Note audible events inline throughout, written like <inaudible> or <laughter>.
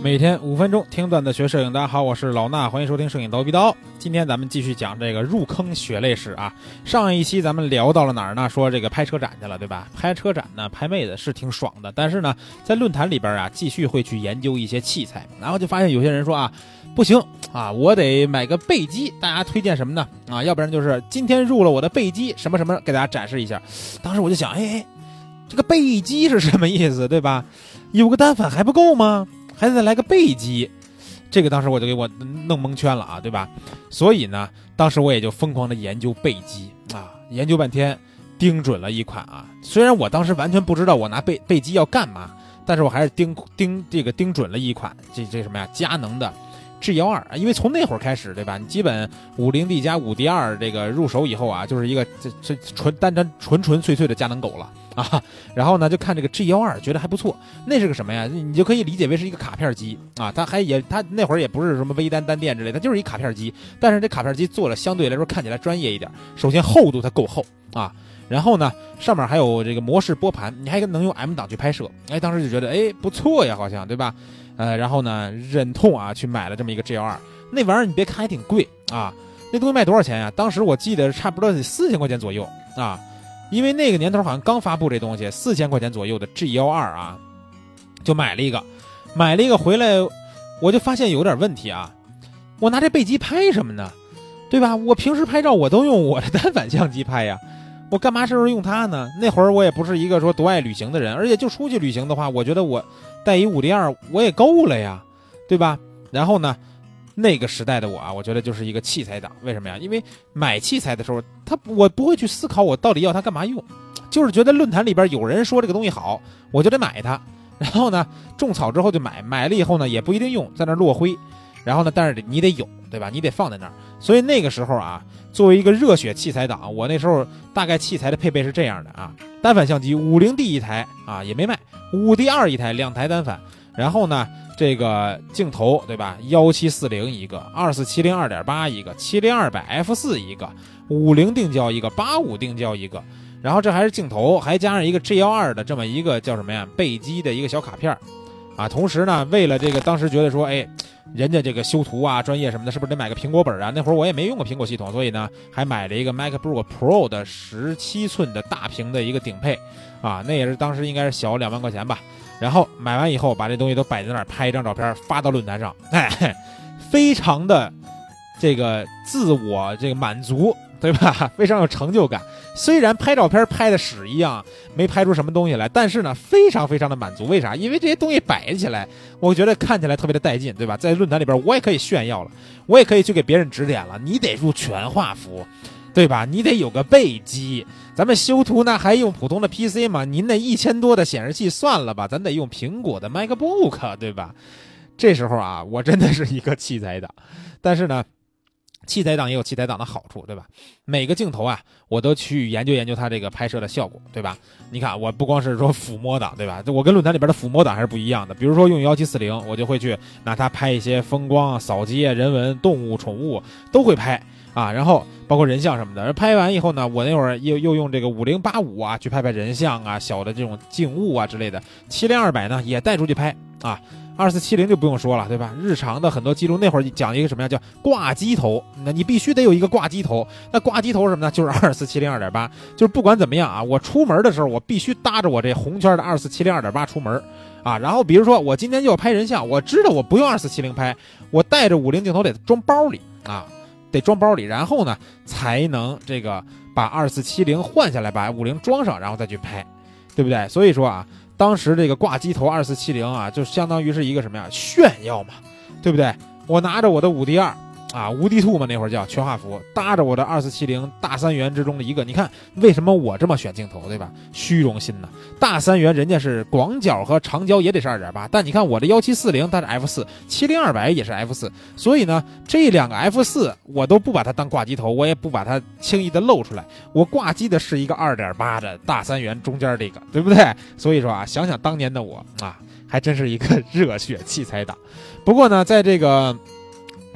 每天五分钟听段子学摄影，大家好，我是老衲，欢迎收听摄影刀逼刀。今天咱们继续讲这个入坑血泪史啊。上一期咱们聊到了哪儿呢？说这个拍车展去了，对吧？拍车展呢，拍妹子是挺爽的，但是呢，在论坛里边啊，继续会去研究一些器材，然后就发现有些人说啊，不行啊，我得买个背机。大家推荐什么呢？啊，要不然就是今天入了我的背机，什么什么，给大家展示一下。当时我就想，哎哎，这个背机是什么意思，对吧？有个单反还不够吗？还得再来个背机，这个当时我就给我弄蒙圈了啊，对吧？所以呢，当时我也就疯狂的研究背机啊，研究半天，盯准了一款啊。虽然我当时完全不知道我拿背背机要干嘛，但是我还是盯盯这个盯准了一款这这什么呀？佳能的 G 幺二，因为从那会儿开始，对吧？你基本五零 D 加五 D 二这个入手以后啊，就是一个这这纯单单纯纯粹粹的佳能狗了。啊，然后呢，就看这个 G 幺二，觉得还不错。那是个什么呀？你就可以理解为是一个卡片机啊。它还也，它那会儿也不是什么微单单电之类，它就是一卡片机。但是这卡片机做了相对来说看起来专业一点。首先厚度它够厚啊，然后呢，上面还有这个模式拨盘，你还能用 M 档去拍摄。哎，当时就觉得哎不错呀，好像对吧？呃，然后呢，忍痛啊去买了这么一个 G 幺二。那玩意儿你别看还挺贵啊，那东西卖多少钱呀？当时我记得差不多得四千块钱左右啊。因为那个年头好像刚发布这东西，四千块钱左右的 G 幺二啊，就买了一个，买了一个回来，我就发现有点问题啊。我拿这背机拍什么呢？对吧？我平时拍照我都用我的单反相机拍呀，我干嘛这时候用它呢？那会儿我也不是一个说多爱旅行的人，而且就出去旅行的话，我觉得我带一五零二我也够了呀，对吧？然后呢？那个时代的我啊，我觉得就是一个器材党。为什么呀？因为买器材的时候，他我不会去思考我到底要它干嘛用，就是觉得论坛里边有人说这个东西好，我就得买它。然后呢，种草之后就买，买了以后呢也不一定用，在那落灰。然后呢，但是你得有，对吧？你得放在那儿。所以那个时候啊，作为一个热血器材党，我那时候大概器材的配备是这样的啊：单反相机五零 D 一台啊，也没卖；五 D 二一台，两台单反。然后呢？这个镜头对吧？幺七四零一个，二四七零二点八一个，七零二百 f 四一个，五零定焦一个，八五定焦一个。然后这还是镜头，还加上一个 G 幺二的这么一个叫什么呀？背机的一个小卡片啊。同时呢，为了这个，当时觉得说，哎，人家这个修图啊、专业什么的，是不是得买个苹果本啊？那会儿我也没用过苹果系统，所以呢，还买了一个 MacBook Pro 的十七寸的大屏的一个顶配啊。那也是当时应该是小两万块钱吧。然后买完以后，把这东西都摆在那儿，拍一张照片发到论坛上，哎，非常的这个自我这个满足，对吧？<laughs> 非常有成就感。虽然拍照片拍的屎一样，没拍出什么东西来，但是呢，非常非常的满足。为啥？因为这些东西摆起来，我觉得看起来特别的带劲，对吧？在论坛里边，我也可以炫耀了，我也可以去给别人指点了。你得入全画幅。对吧？你得有个背机，咱们修图那还用普通的 PC 吗？您那一千多的显示器算了吧，咱得用苹果的 MacBook，对吧？这时候啊，我真的是一个 <laughs> 器材党，但是呢，器材党也有器材党的好处，对吧？每个镜头啊，我都去研究研究它这个拍摄的效果，对吧？你看，我不光是说抚摸党，对吧？我跟论坛里边的抚摸党还是不一样的。比如说用幺七四零，我就会去拿它拍一些风光、扫街、人文、动物、宠物都会拍。啊，然后包括人像什么的，拍完以后呢，我那会儿又又用这个五零八五啊去拍拍人像啊、小的这种静物啊之类的。七零二百呢也带出去拍啊，二四七零就不用说了，对吧？日常的很多记录，那会儿讲一个什么呀？叫挂机头，那你必须得有一个挂机头。那挂机头是什么呢？就是二四七零二点八，就是不管怎么样啊，我出门的时候我必须搭着我这红圈的二四七零二点八出门啊。然后比如说我今天就要拍人像，我知道我不用二四七零拍，我带着五零镜头得装包里啊。得装包里，然后呢，才能这个把二四七零换下来，把五零装上，然后再去拍，对不对？所以说啊，当时这个挂机头二四七零啊，就相当于是一个什么呀？炫耀嘛，对不对？我拿着我的五 D 二。啊，无敌兔嘛，那会儿叫全画幅，搭着我的二四七零大三元之中的一个。你看，为什么我这么选镜头，对吧？虚荣心呢。大三元人家是广角和长焦也得是二点八，但你看我的幺七四零它是 f 四，七零二百也是 f 四，所以呢，这两个 f 四我都不把它当挂机头，我也不把它轻易的露出来。我挂机的是一个二点八的大三元中间这个，对不对？所以说啊，想想当年的我啊，还真是一个 <laughs> 热血器材党。不过呢，在这个。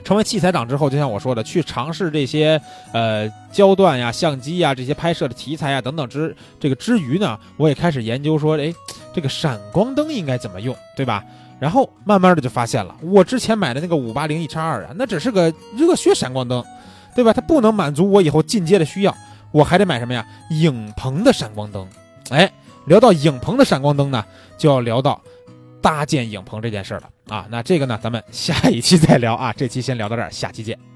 成为器材党之后，就像我说的，去尝试这些呃焦段呀、相机呀这些拍摄的题材啊等等之这个之余呢，我也开始研究说，哎，这个闪光灯应该怎么用，对吧？然后慢慢的就发现了，我之前买的那个五八零 E 叉二啊，那只是个热血闪光灯，对吧？它不能满足我以后进阶的需要，我还得买什么呀？影棚的闪光灯。哎，聊到影棚的闪光灯呢，就要聊到搭建影棚这件事了啊。那这个呢，咱们下一期再聊啊。这期先聊到这儿，下期见。